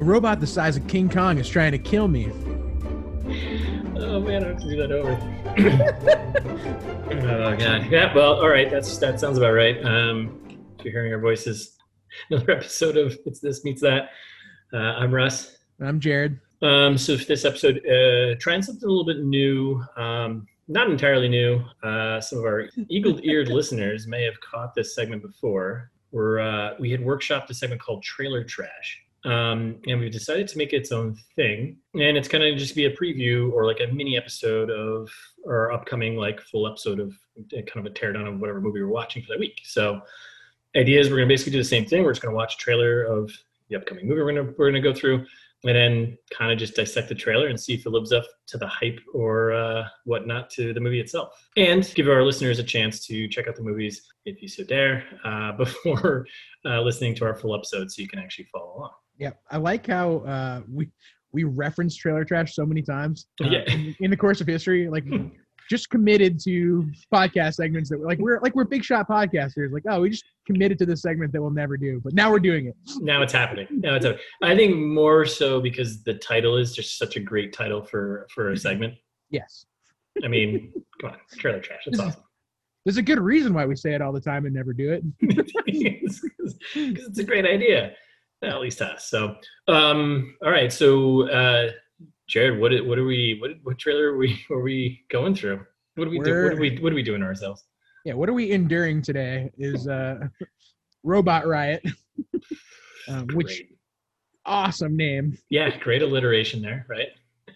A robot the size of King Kong is trying to kill me. Oh man, I have to do that over. oh god. Yeah. Well, all right. That's that sounds about right. Um, if you're hearing our voices, another episode of It's This Meets That. Uh, I'm Russ. I'm Jared. Um, so for this episode, uh, trying something a little bit new. Um, not entirely new. Uh, some of our eagle-eared listeners may have caught this segment before. Where uh, we had workshopped a segment called Trailer Trash, um, and we've decided to make its own thing. And it's going to just be a preview or like a mini episode of our upcoming like full episode of uh, kind of a teardown of whatever movie we're watching for that week. So, idea is we're to basically do the same thing. We're just to watch a trailer of the upcoming movie we're to we're to go through and then kind of just dissect the trailer and see if it lives up to the hype or uh, whatnot to the movie itself. And give our listeners a chance to check out the movies if you so dare uh, before uh, listening to our full episode so you can actually follow along. Yeah, I like how uh, we we reference trailer trash so many times uh, Yeah. in, in the course of history. Like, just committed to podcast segments that we're like we're like we're big shot podcasters. Like, oh, we just committed to this segment that we'll never do, but now we're doing it. Now it's happening. Now it's happening. I think more so because the title is just such a great title for for a segment. Yes, I mean, come on, trailer trash. It's awesome. there's a good reason why we say it all the time and never do it. because it's a great idea, at least us. So, um, all right. So, uh, Jared, what what are we? What what trailer are we are we going through? What are we do? What We're- we what are we doing ourselves? Yeah, what are we enduring today? Is uh, Robot Riot, um, which awesome name. Yeah, great alliteration there, right?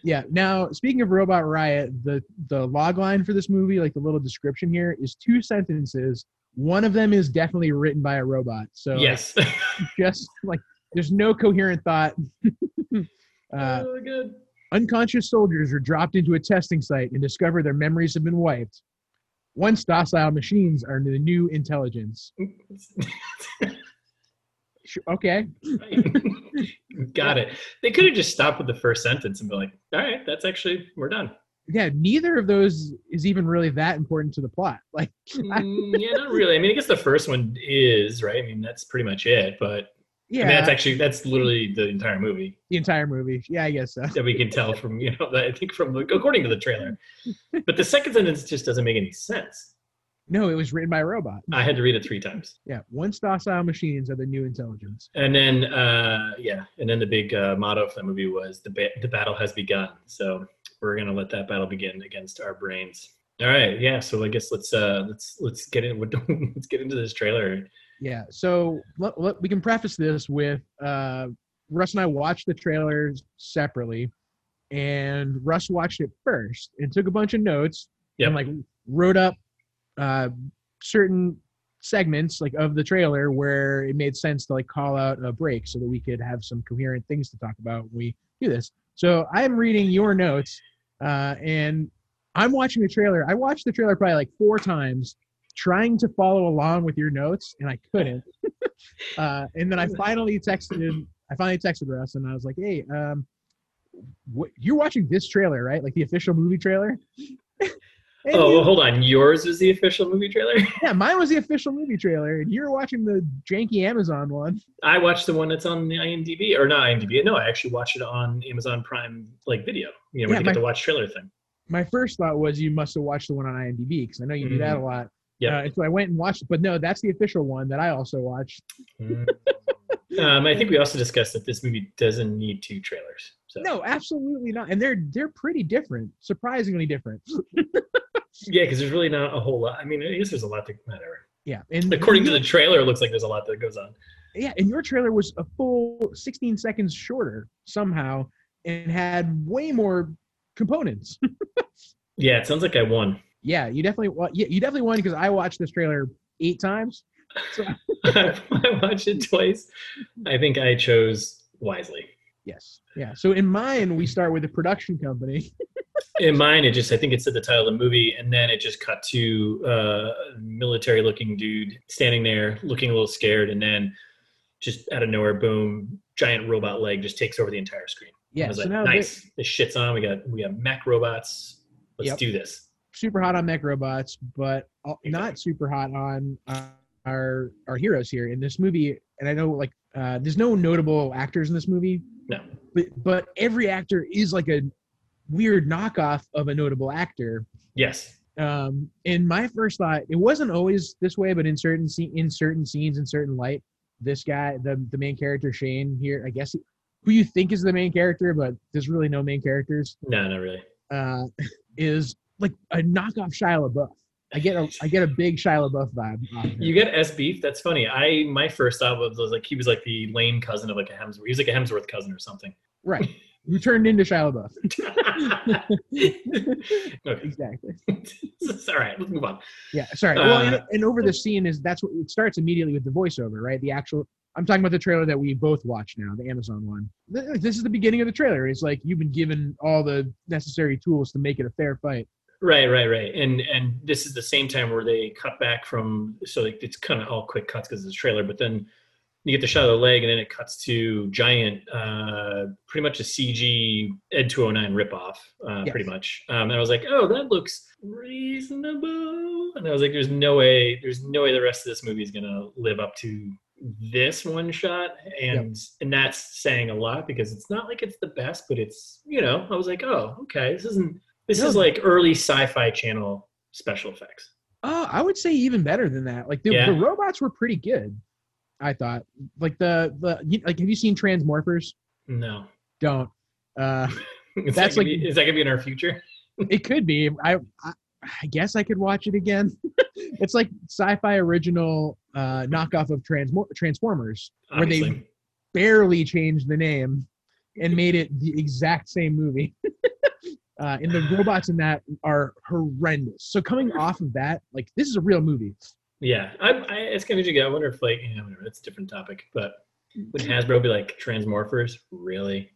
Yeah. Now, speaking of Robot Riot, the the log line for this movie, like the little description here, is two sentences. One of them is definitely written by a robot. So yes. just like there's no coherent thought. uh, oh, good. Unconscious soldiers are dropped into a testing site and discover their memories have been wiped. Once docile machines are the new intelligence. Okay. Got it. They could have just stopped with the first sentence and be like, "All right, that's actually we're done." Yeah, neither of those is even really that important to the plot. Like, Mm, yeah, not really. I mean, I guess the first one is right. I mean, that's pretty much it. But yeah, I mean, that's actually that's literally the entire movie the entire movie. Yeah, I guess so. that we can tell from you know I think from the, according to the trailer. But the second sentence just doesn't make any sense. No, it was written by a robot. I had to read it three times, Yeah, once docile machines are the new intelligence. and then uh, yeah, and then the big uh, motto for the movie was the ba- the battle has begun. So we're gonna let that battle begin against our brains. All right, yeah. So I guess let's uh let's let's get in let's get into this trailer. Yeah, so let, let- we can preface this with uh, Russ and I watched the trailers separately, and Russ watched it first and took a bunch of notes Yep. and like wrote up uh, certain segments like of the trailer where it made sense to like call out a break so that we could have some coherent things to talk about when we do this. So I'm reading your notes, uh, and I'm watching the trailer. I watched the trailer probably like four times, trying to follow along with your notes, and I couldn't. uh, and then I finally texted. I finally texted Russ, and I was like, "Hey, um, what, you're watching this trailer, right? Like the official movie trailer?" And Oh, well, hold on. Yours was the official movie trailer. yeah, mine was the official movie trailer, and you're watching the janky Amazon one. I watched the one that's on the IMDb, or not IMDb. No, I actually watched it on Amazon Prime, like video. You know, when Yeah, you get my- to watch trailer thing. My first thought was you must have watched the one on IMDb because I know you do that a lot. Yeah. Uh, and so I went and watched it, but no, that's the official one that I also watched. Mm. um, I think we also discussed that this movie doesn't need two trailers. So No, absolutely not. And they're they're pretty different, surprisingly different. yeah, because there's really not a whole lot. I mean, I guess there's a lot to matter. Yeah, and According to the trailer, it looks like there's a lot that goes on. yeah, and your trailer was a full 16 seconds shorter somehow, and had way more components. Yeah, it sounds like I won. Yeah, you definitely wa- yeah, you definitely won because I watched this trailer eight times. So I watched it twice. I think I chose wisely. yes, yeah. So in mine, we start with a production company. In mine, it just I think it said the title of the movie, and then it just cut to uh, a military-looking dude standing there, looking a little scared, and then just out of nowhere, boom, giant robot leg just takes over the entire screen. I Yeah, was so like, nice. This shit's on. We got we got mech robots. Let's Yep. do this. Super hot on mech robots, but not super hot on uh, our our heroes here in this movie, and I know like uh, there's no notable actors in this movie. No. But but every actor is like a weird knockoff of a notable actor. Yes. Um, and my first thought, it wasn't always this way, but in certain scene, in certain scenes, in certain light, this guy, the the main character Shane here, I guess, he, who you think is the main character, but there's really no main characters, No, not really. uh, is like a knockoff Shia LaBeouf. I get a I get a big Shia LaBeouf vibe. Off of him. You get S beef. That's funny. I my first thought was, was like he was like the lame cousin of like a Hemsworth. He was like a Hemsworth cousin or something. right? Who turned into Shia LaBeouf? Exactly. All right, let's move on. Yeah. Sorry. well, and, Uh, and over the scene is that's what it starts immediately with the voiceover, right? The actual. I'm talking about the trailer that we both watch now, the Amazon one. This is the beginning of the trailer. It's like you've been given all the necessary tools to make it a fair fight. Right, right, right. And and this is the same time where they cut back from so like it's kind of all quick cuts because it's a trailer, but then you get the shot of the leg and then it cuts to giant, uh, pretty much a CG Ed 209 ripoff, uh, Yes. pretty much. Um, and I was like, oh, that looks reasonable. And I was like, there's no way, there's no way the rest of this movie is gonna live up to this one shot. And and that's saying a lot because it's not like it's the best, but it's you know, I was like, oh, okay, this isn't this is like early sci-fi channel special effects. Oh, I would say even better than that. Like the, Yeah. the robots were pretty good. I thought. Like the the like have you seen Transmorphers? No. Don't. Uh, Is That's that gonna like- be, is that gonna be in our future? it could be. I, I I guess I could watch it again. it's like sci-fi original uh, knockoff of Transmo- Transformers, where they barely changed the name and made it the exact same movie. Uh, and the robots in that are horrendous. So coming off of that, like this is a real movie. Yeah, I, I, it's be. I wonder if like, yeah, whatever. That's a different topic. But would Hasbro be like Transmorphers? Really?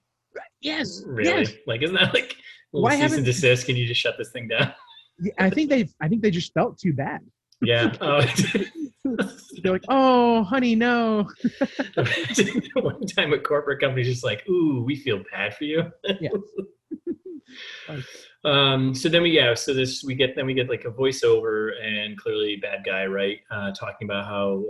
Yes, Really? yes. Like, isn't that like Why cease haven't- and desist? Can you just shut this thing down? Yeah, I think they, I think they just felt too bad. Yeah. Oh. They're like, oh, honey, no. One time a corporate company's just like, ooh, we feel bad for you. Yeah. um, so then we yeah, so this we get then we get like a voiceover and clearly bad guy, right? Uh, talking about how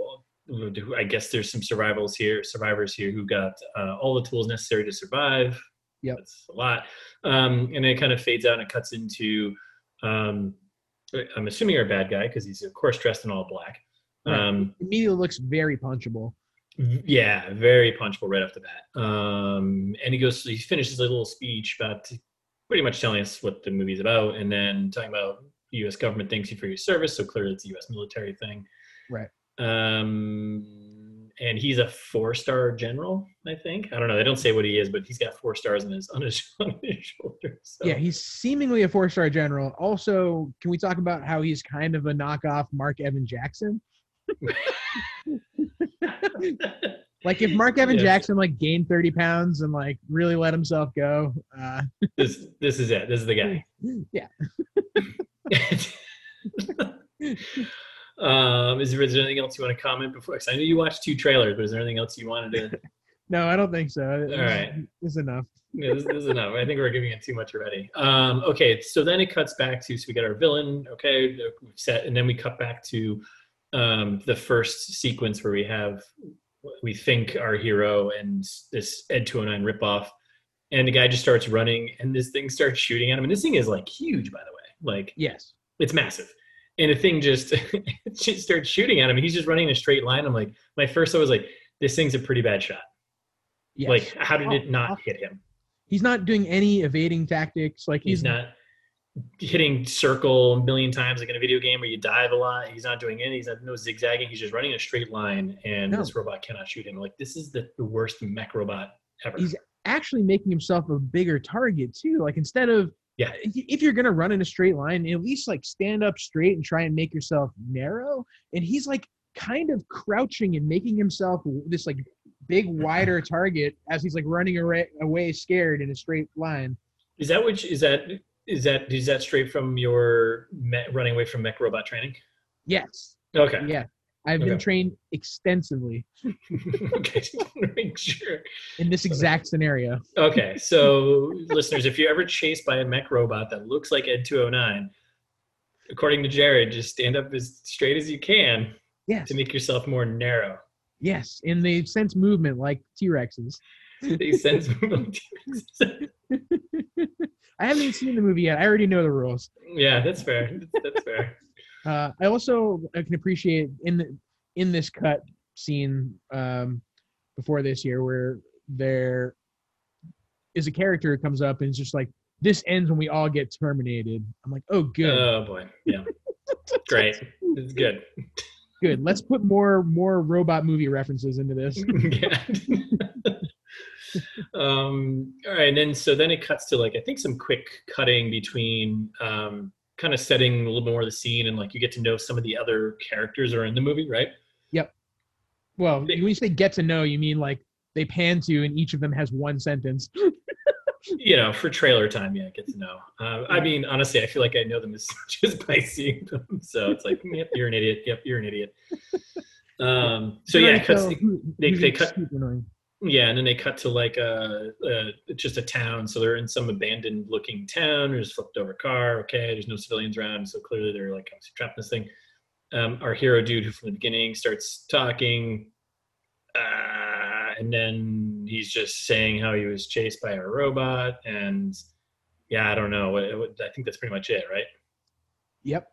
I guess there's some survivals here, survivors here who got uh, all the tools necessary to survive. Yep. That's a lot. Um, and it kind of fades out and it cuts into um, I'm assuming you're a bad guy because he's of course dressed in all black. Right. Um, Immediately looks very punchable. yeah, very punchable right off the bat. Um, and he goes, he finishes a little speech about pretty much telling us what the movie's about, and then talking about the U.S. government thanks you for your service. So clearly, it's a U.S. military thing. Right. Um, and he's a four-star general, I think. I don't know. They don't say what he is, but he's got four stars on his on his, on his shoulder. So. Yeah, he's seemingly a four-star general. Also, can we talk about how he's kind of a knockoff Mark Evan Jackson? Like if Mark Evan Yes. Jackson like gained 30 pounds and like really let himself go, uh, this this is it. This is the guy. yeah. um, is there, is there anything else you want to comment before? 'cause I know you watched two trailers, but is there anything else you wanted to? No, I don't think so. This- right. this is enough. Yeah, this, this is enough. I think we're giving it too much already. Um, okay, so then it cuts back to so we get our villain. Okay, set, and then we cut back to um, the first sequence where we have we think our hero and this Ed 209 ripoff, and the guy just starts running, and this thing starts shooting at him. And this thing is like huge, by the way. Like Yes. it's massive. And the thing just, just starts shooting at him. He's just running in a straight line. I'm like, my first thought was like, this thing's a pretty bad shot. Yes. Like, how did it not hit him? he's not doing any evading tactics. Like He's he's, not hitting circle a million times like in a video game where you dive a lot. He's not doing any. He's not no zigzagging. He's just running a straight line, and No. this robot cannot shoot him. Like this is the, the worst mech robot ever. He's- actually making himself a bigger target too. Like instead of Yeah. if you- if you're gonna run in a straight line, at least like stand up straight and try and make yourself narrow. And he's like kind of crouching and making himself this like big wider target as he's like running away, away scared in a straight line. is that which is that is that is that straight from your me, running away from mech robot training? Yes. Okay. Yeah. I've been trained extensively okay. To make sure. in this exact scenario. Okay, so listeners, if you're ever chased by a mech robot that looks like Ed 209, according to Jared, just stand up as straight as you can Yes. to make yourself more narrow. Yes. And they sense movement like T Rexes. They sense I haven't even seen the movie yet. I already know the rules. yeah, that's fair. That's, fair. Uh, I also I can appreciate in the, in this cut scene um, before this year where there is a character who comes up and it's just like this ends when we all get terminated. I'm like, oh good, Oh boy. Yeah. Great. It's good. good. Let's put more more robot movie references into this. um, all right, and then so then it cuts to like I think some quick cutting between um, kind of setting a little bit more of the scene and like you get to know some of the other characters are in the movie, right? Yep. Well, when you say get to know, you mean like they pan to and each of them has one sentence. You know, for trailer time, yeah, get to know. Uh, I mean, honestly, I feel like I know them as much by seeing them. So it's like, yep, you're an idiot. Yep, you're an idiot. Um, so yeah, it cuts, they- they cut-. Yeah, and then they cut to like a, a just a town. So they're in some abandoned looking town. There's flipped over car. Okay, there's no civilians around, so clearly they're like obviously trapped in this thing. Um, our hero dude, who from the beginning starts talking, uh, and then he's just saying how he was chased by a robot, and yeah, I don't know. I think that's pretty much it, right? Yep.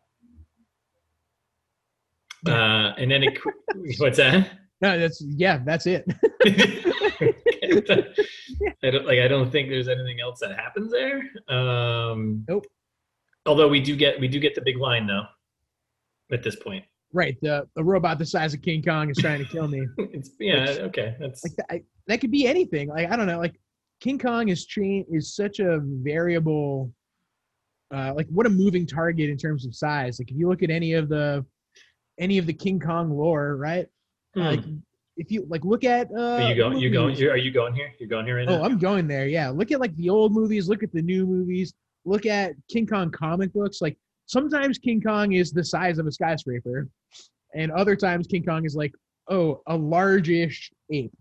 Uh, and then it, what's that? No, that's yeah, that's it. I don't like. I don't think there's anything else that happens there. Um, Nope. Although we do get we do get the big line though. At this point, right. The the robot the size of King Kong is trying to kill me. it's yeah okay. That's like that, I, that could be anything. Like I don't know. Like King Kong is train is such a variable. Uh, like what a moving target in terms of size. Like if you look at any of the any of the King Kong lore, right? Hmm. Like if you like look at uh, are you going? You going? You're, are you going here? You're going here right now? Oh, I'm going there. Yeah, look at like the old movies. Look at the new movies. Look at King Kong comic books. Like sometimes King Kong is the size of a skyscraper, and other times King Kong is like oh a largish ape.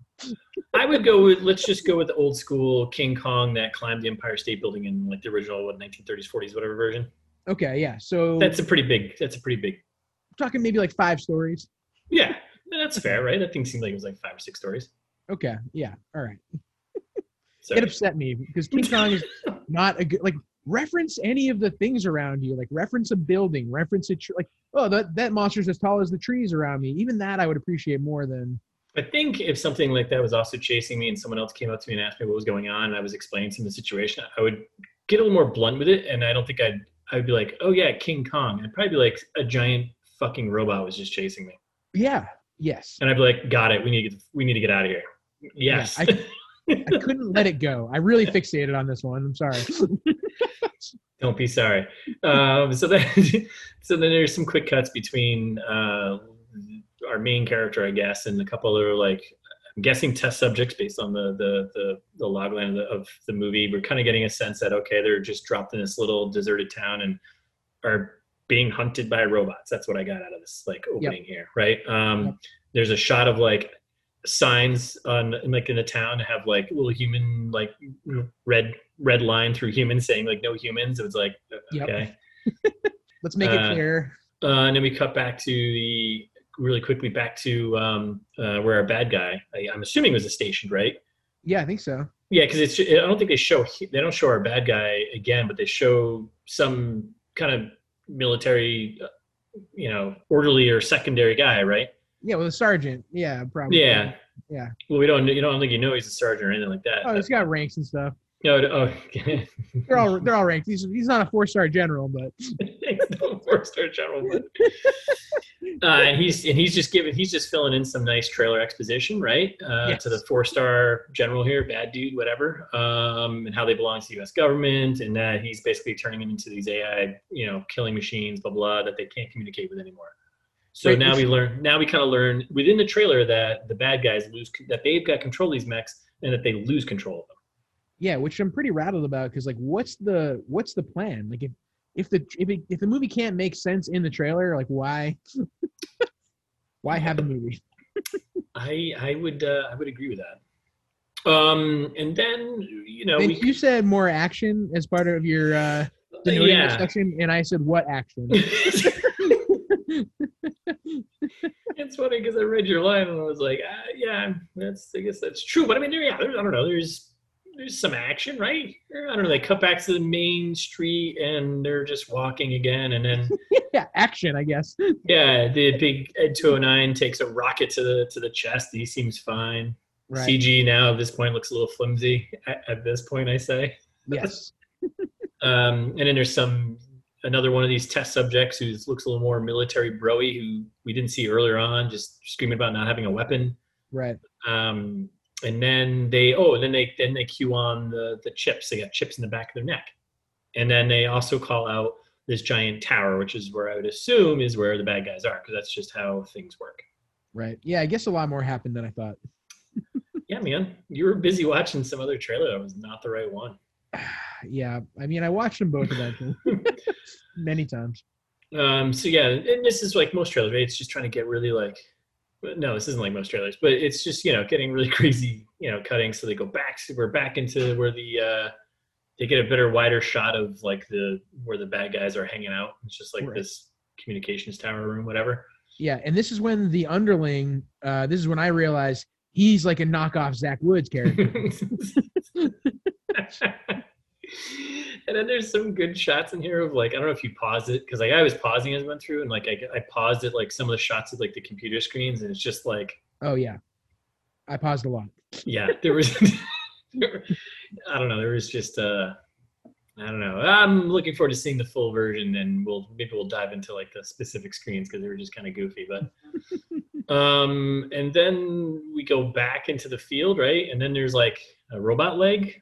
I would go with let's just go with the old school King Kong that climbed the Empire State Building in like the original what 1930s 40s whatever version. Okay, yeah. So That's a pretty big. That's a pretty big. talking maybe like five stories. Yeah, that's fair, right? That thing seemed like it was like five or six stories. Okay, yeah, all right. So It upset me because King Kong is not a good like reference any of the things around you. Like reference a building, reference a tr- like oh that that monster's as tall as the trees around me. Even that I would appreciate more than I think if something like that was also chasing me and someone else came up to me and asked me what was going on and I was explaining to them the situation, I would get a little more blunt with it. And I don't think I'd, I'd be like, oh yeah, King Kong. I'd probably be like, a giant fucking robot was just chasing me. yeah yes. And I'd be like, got it. We need to get, we need to get out of here. Yes. I- I couldn't let it go. I really fixated on this one. I'm sorry. don't be sorry. Um, so then, so then there's some quick cuts between uh, our main character, I guess, and a couple other like I'm guessing test subjects based on the the the, the logline of the, of the movie. We're kind of getting a sense that okay, they're just dropped in this little deserted town and are being hunted by robots. That's what I got out of this like opening here, right? Um, Yep. There's a shot of like signs on like in the town have like little human like red red line through humans saying like no humans. It was like Yep. okay. Let's make it Uh, clear. Uh, and then we cut back to the really quickly back to um, uh, where our bad guy, I, I'm assuming was a stationed, right? Yeah, I think so. Yeah, because it's I don't think they show they don't show our bad guy again, but they show some kind of military, you know, orderly or secondary guy, right? Yeah, with a sergeant. Yeah, probably. Yeah. Yeah. Well, we don't you don't think you know he's a sergeant or anything like that. Oh, he's got ranks and stuff. no, oh, They're all they're all ranked. He's he's not a four star general, but four star general. But, uh, and he's and he's just giving he's just filling in some nice trailer exposition, right? Uh, Yes. To the four star general here, bad dude, whatever, um, and how they belong to the U.S. government, and that he's basically turning them into these AI, you know, killing machines, blah blah, that they can't communicate with anymore. So Right, now we learn. Now we kind of learn within the trailer that the bad guys lose that they've got control of these mechs, and that they lose control of them. Yeah, which I'm pretty rattled about because like, what's the what's the plan? Like, if if the if, it, if the movie can't make sense in the trailer, like why why have a movie? I I would uh, I would agree with that. Um, and then you know we you said more action as part of your uh, denoting yeah. section, and I said what action? it's funny because I read your line and I was like, ah, yeah, that's I guess that's true. But I mean, there, yeah, there's, I don't know. There's there's some action, right? I don't know. They cut back to the main street and they're just walking again, and then yeah, action, I guess. yeah, the big Ed 209 takes a rocket to the to the chest. He seems fine. Right. CG now at this point looks a little flimsy. At, at this point, I say. Yes. Um, and then there's some another one of these test subjects who looks a little more military broy, who we didn't see earlier on, just screaming about not having a weapon. Right. Um, and then they oh, and then they then they cue on the the chips. They got chips in the back of their neck, and then they also call out this giant tower, which is where I would assume is where the bad guys are, because that's just how things work. Right. Yeah, I guess a lot more happened than I thought. Yeah, man, you were busy watching some other trailer that was not the right one. yeah, I mean, I watched them both eventually, many times. Um, so yeah, and this is like most trailers, right? It's just trying to get really like, no, this isn't like most trailers, but it's just you know getting really crazy, you know, cutting. So they go back, so we're back into where the uh, they get a better, wider shot of like the where the bad guys are hanging out. It's just like Right. this communications tower room, whatever. Yeah, and this is when the underling. Uh, this is when I realized he's like a knockoff Zach Woods character. and then there's some good shots in here of like I don't know if you pause it because like I was pausing as I went through and like I, I paused it like some of the shots of like the computer screens and it's just like oh yeah, I paused a lot. yeah there was I don't know there was just uh I don't know. I'm looking forward to seeing the full version and we'll maybe we'll dive into like the specific screens because they were just kind of goofy but um and then we go back into the field right? And then there's like a robot leg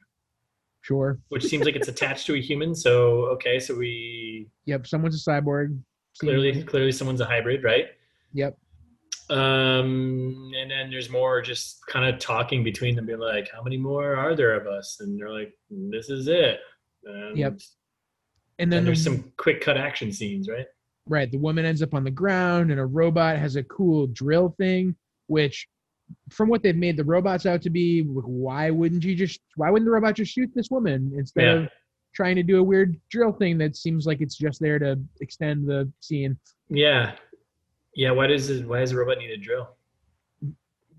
Sure. which seems like it's attached to a human. So okay, so we Yep. Someone's a cyborg. clearly seemingly. clearly someone's a hybrid, right? Yep. Um, and then there's more just kind of talking between them, being like, "How many more are there of us?" And they're like, "This is it." And Yep. And then then there's the, some quick cut action scenes, right? right. The woman ends up on the ground, and a robot has a cool drill thing, which. From what they've made the robots out to be, why wouldn't you just? Why wouldn't the robot just shoot this woman instead Yeah. of trying to do a weird drill thing that seems like it's just there to extend the scene? Yeah, yeah. Why does it, why does the robot need a drill?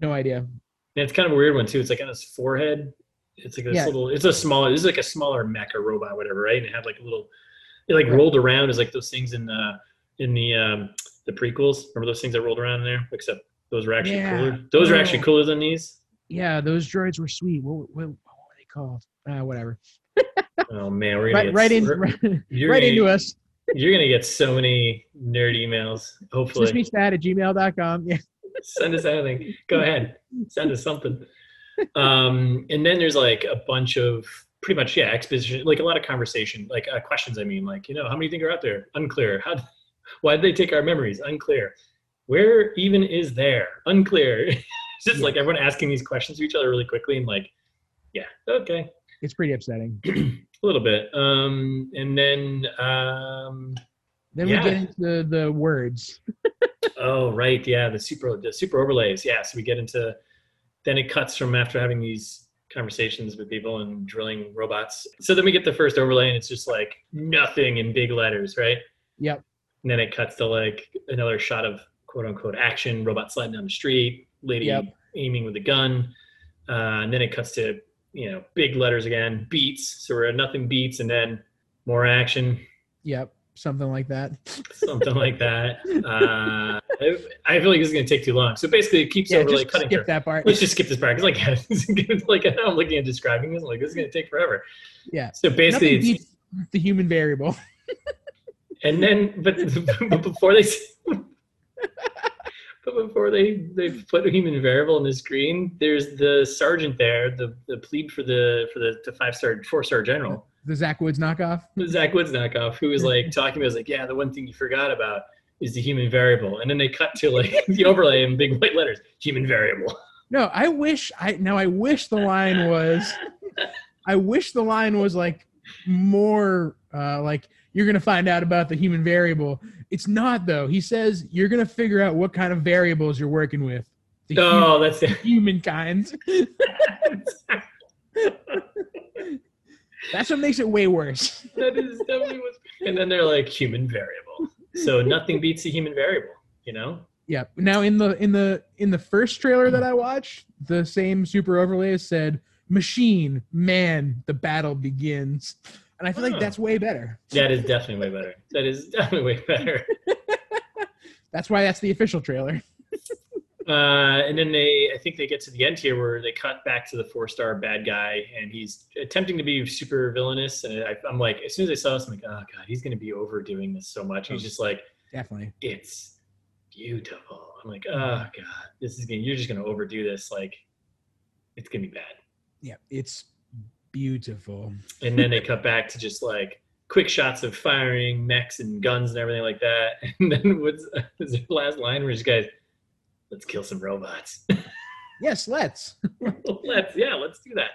No idea. And it's kind of a weird one too. It's like on his forehead. It's like this Yeah. little. It's a smaller. This is like a smaller mech or robot, whatever, right? And it had like a little. It like Right. rolled around as like those things in the in the um the prequels. Remember those things that rolled around in there? Except those were actually Yeah. cooler. Those are actually cooler than these. Yeah, those droids were sweet. What, what, what were they called? Uh, whatever. Oh man, we're gonna Right, right in, right, right gonna, into us. You're gonna get so many nerd emails. Hopefully, just Sesame at gmail.com. Yeah. send us anything. Go ahead, send us something. Um, and then there's like a bunch of pretty much yeah exposition, like a lot of conversation, like uh, questions. I mean, like you know, how many think are out there? Unclear. How? Why did they take our memories? Unclear. Where even is there? Unclear. it's just Yeah. like everyone asking these questions to each other really quickly and like, yeah, okay, It's pretty upsetting. a little bit. Um, and then um, Then Yeah. we get into the words. Oh right, yeah, the super the super overlays. Yeah, so we get into then it cuts from after having these conversations with people and drilling robots. So then we get the first overlay and it's just like nothing in big letters, right? Yep. And then it cuts to like another shot of quote unquote action, robot sliding down the street, lady Yep. aiming with a gun. Uh, and then it cuts to, you know, big letters again, beats. So we're at nothing beats and then more action, Yep. Something like that. something like that. Uh, I, I feel like this is going to take too long. So basically, it keeps Yeah, overlay just cutting. skip through. that part. Let's just skip this part because, like, like I'm looking at describing this, I'm like this is going to take forever. Yeah. So basically, Nothing it's, the human variable. and then but, but before they but before they they put a human variable on the screen, there's the sergeant there, the the plead for the for the, the five star four star general. The Zach Woods knockoff. the Zach Woods knockoff, who was like talking about, was like, yeah, the one thing you forgot about is the human variable, and then they cut to like the overlay in big white letters, human variable. No, I wish I now I wish the line was I wish the line was like more uh like you're gonna find out about the human variable. It's not though. He says you're gonna figure out what kind of variables you're working with. The Oh, that's it. Humankind. That's what makes it way worse. that is definitely what. And then they're like human variable. So nothing beats a human variable, you know. Yeah. Now in the in the in the first trailer that I watched, the same super overlay said machine, man, the battle begins. And I feel Oh. like that's way better. That is definitely way better. That is definitely way better. That's why that's the official trailer. Uh, and then they, I think they get to the end here where they cut back to the four-star bad guy, and he's attempting to be super villainous. And I, I'm like, as soon as I saw this, I'm like, oh god, he's gonna be overdoing this so much. He's just like, Definitely. it's beautiful. I'm like, oh god, this is gonna, you're just gonna overdo this. Like, it's gonna be bad. Yeah. It's beautiful. And then they cut back to just like quick shots of firing mechs and guns and everything like that. And then what's is the last line where this guys, let's kill some robots. Yes, let's. let's yeah, let's do that.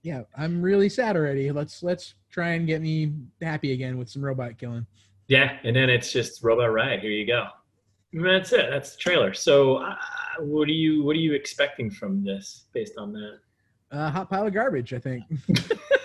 Yeah, I'm really sad already. Let's let's try and get me happy again with some robot killing. Yeah, and then it's just Robot Riot. Here you go. And that's it. That's the trailer. So, uh, what are you what are you expecting from this based on that? Uh, hot pile of garbage, I think.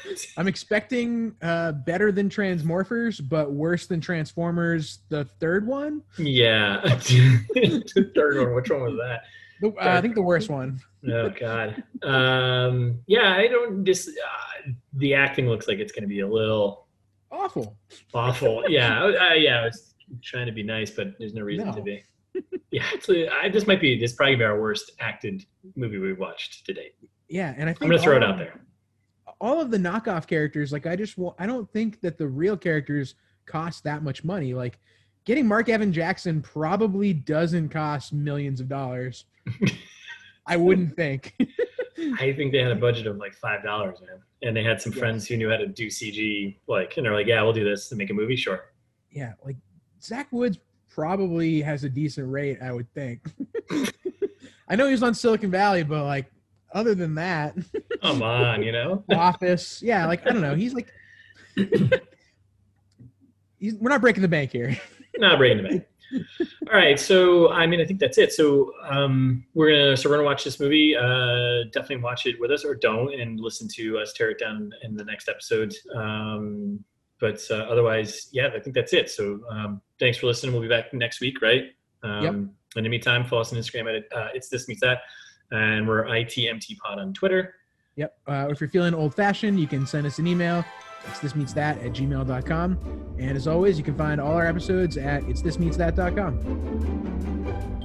I'm expecting uh, better than Transmorphers, but worse than Transformers, the third one. yeah, the third one. Which one was that? The, uh, I think the worst one. Oh God. Um, yeah, I don't just. Uh, the acting looks like it's going to be a little Awful. awful. yeah, uh, yeah. I was trying to be nice, but there's no reason No. to be. Yeah, it's, I, this might be this probably be our worst acted movie we've watched to date. Yeah, and I think I'm gonna throw it out of- there. All of the knockoff characters, like I just, I don't think that the real characters cost that much money. Like getting Mark Evan Jackson probably doesn't cost millions of dollars. I wouldn't think. I think they had a budget of like five dollars, man, and they had some friends who knew how to do CG. Like, and they're like, "Yeah, we'll do this to make a movie." Sure. yeah, like Zach Woods probably has a decent rate, I would think. I know he was on Silicon Valley, but like other than that, Come on, you know. Office, yeah, like I don't know, he's like, he's, we're not breaking the bank here. Not breaking the bank. All right, so I mean, I think that's it. So um, we're gonna so we're gonna watch this movie. Uh, definitely watch it with us, or don't, and listen to us tear it down in the next episode. Um, but uh, otherwise, yeah, I think that's it. So um, thanks for listening. We'll be back next week, right? Um, Yep. In the meantime, follow us on Instagram at uh, it's this meets that, and we're itmt pod on Twitter. Yep. Uh, if you're feeling old fashioned, you can send us an email. It's this meets that at gmail.com. And as always, you can find all our episodes at it's this meets that.com.